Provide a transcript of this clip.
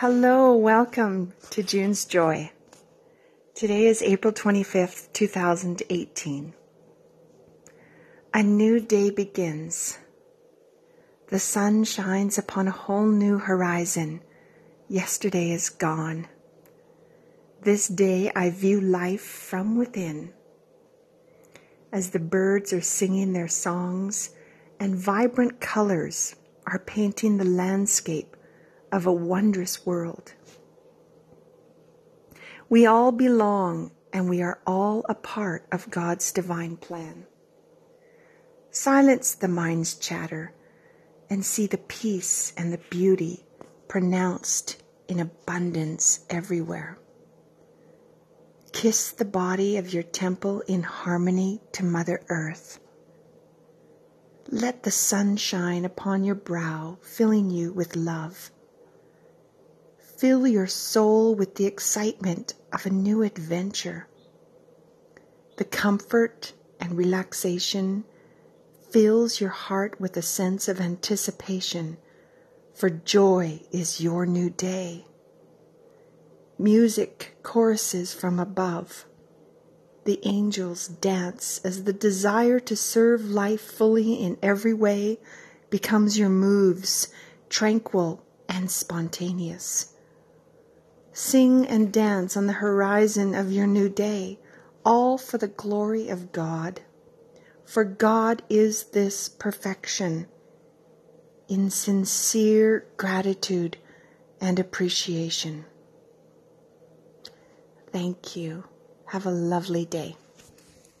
Hello, welcome to June's Joy. Today is April 25th, 2018. A new day begins. The sun shines upon a whole new horizon. Yesterday is gone. This day I view life from within. As the birds are singing their songs and vibrant colors are painting the landscape of a wondrous world. We all belong and we are all a part of God's divine plan. Silence the mind's chatter and see the peace and the beauty pronounced in abundance everywhere. Kiss the body of your temple in harmony to Mother Earth. Let the sun shine upon your brow, filling you with love. Fill your soul with the excitement of a new adventure. The comfort and relaxation fills your heart with a sense of anticipation, for joy is your new day. Music choruses from above. The angels dance as the desire to serve life fully in every way becomes your moves, tranquil and spontaneous. Sing and dance on the horizon of your new day, all for the glory of God. For God is this perfection in sincere gratitude and appreciation. Thank you. Have a lovely day.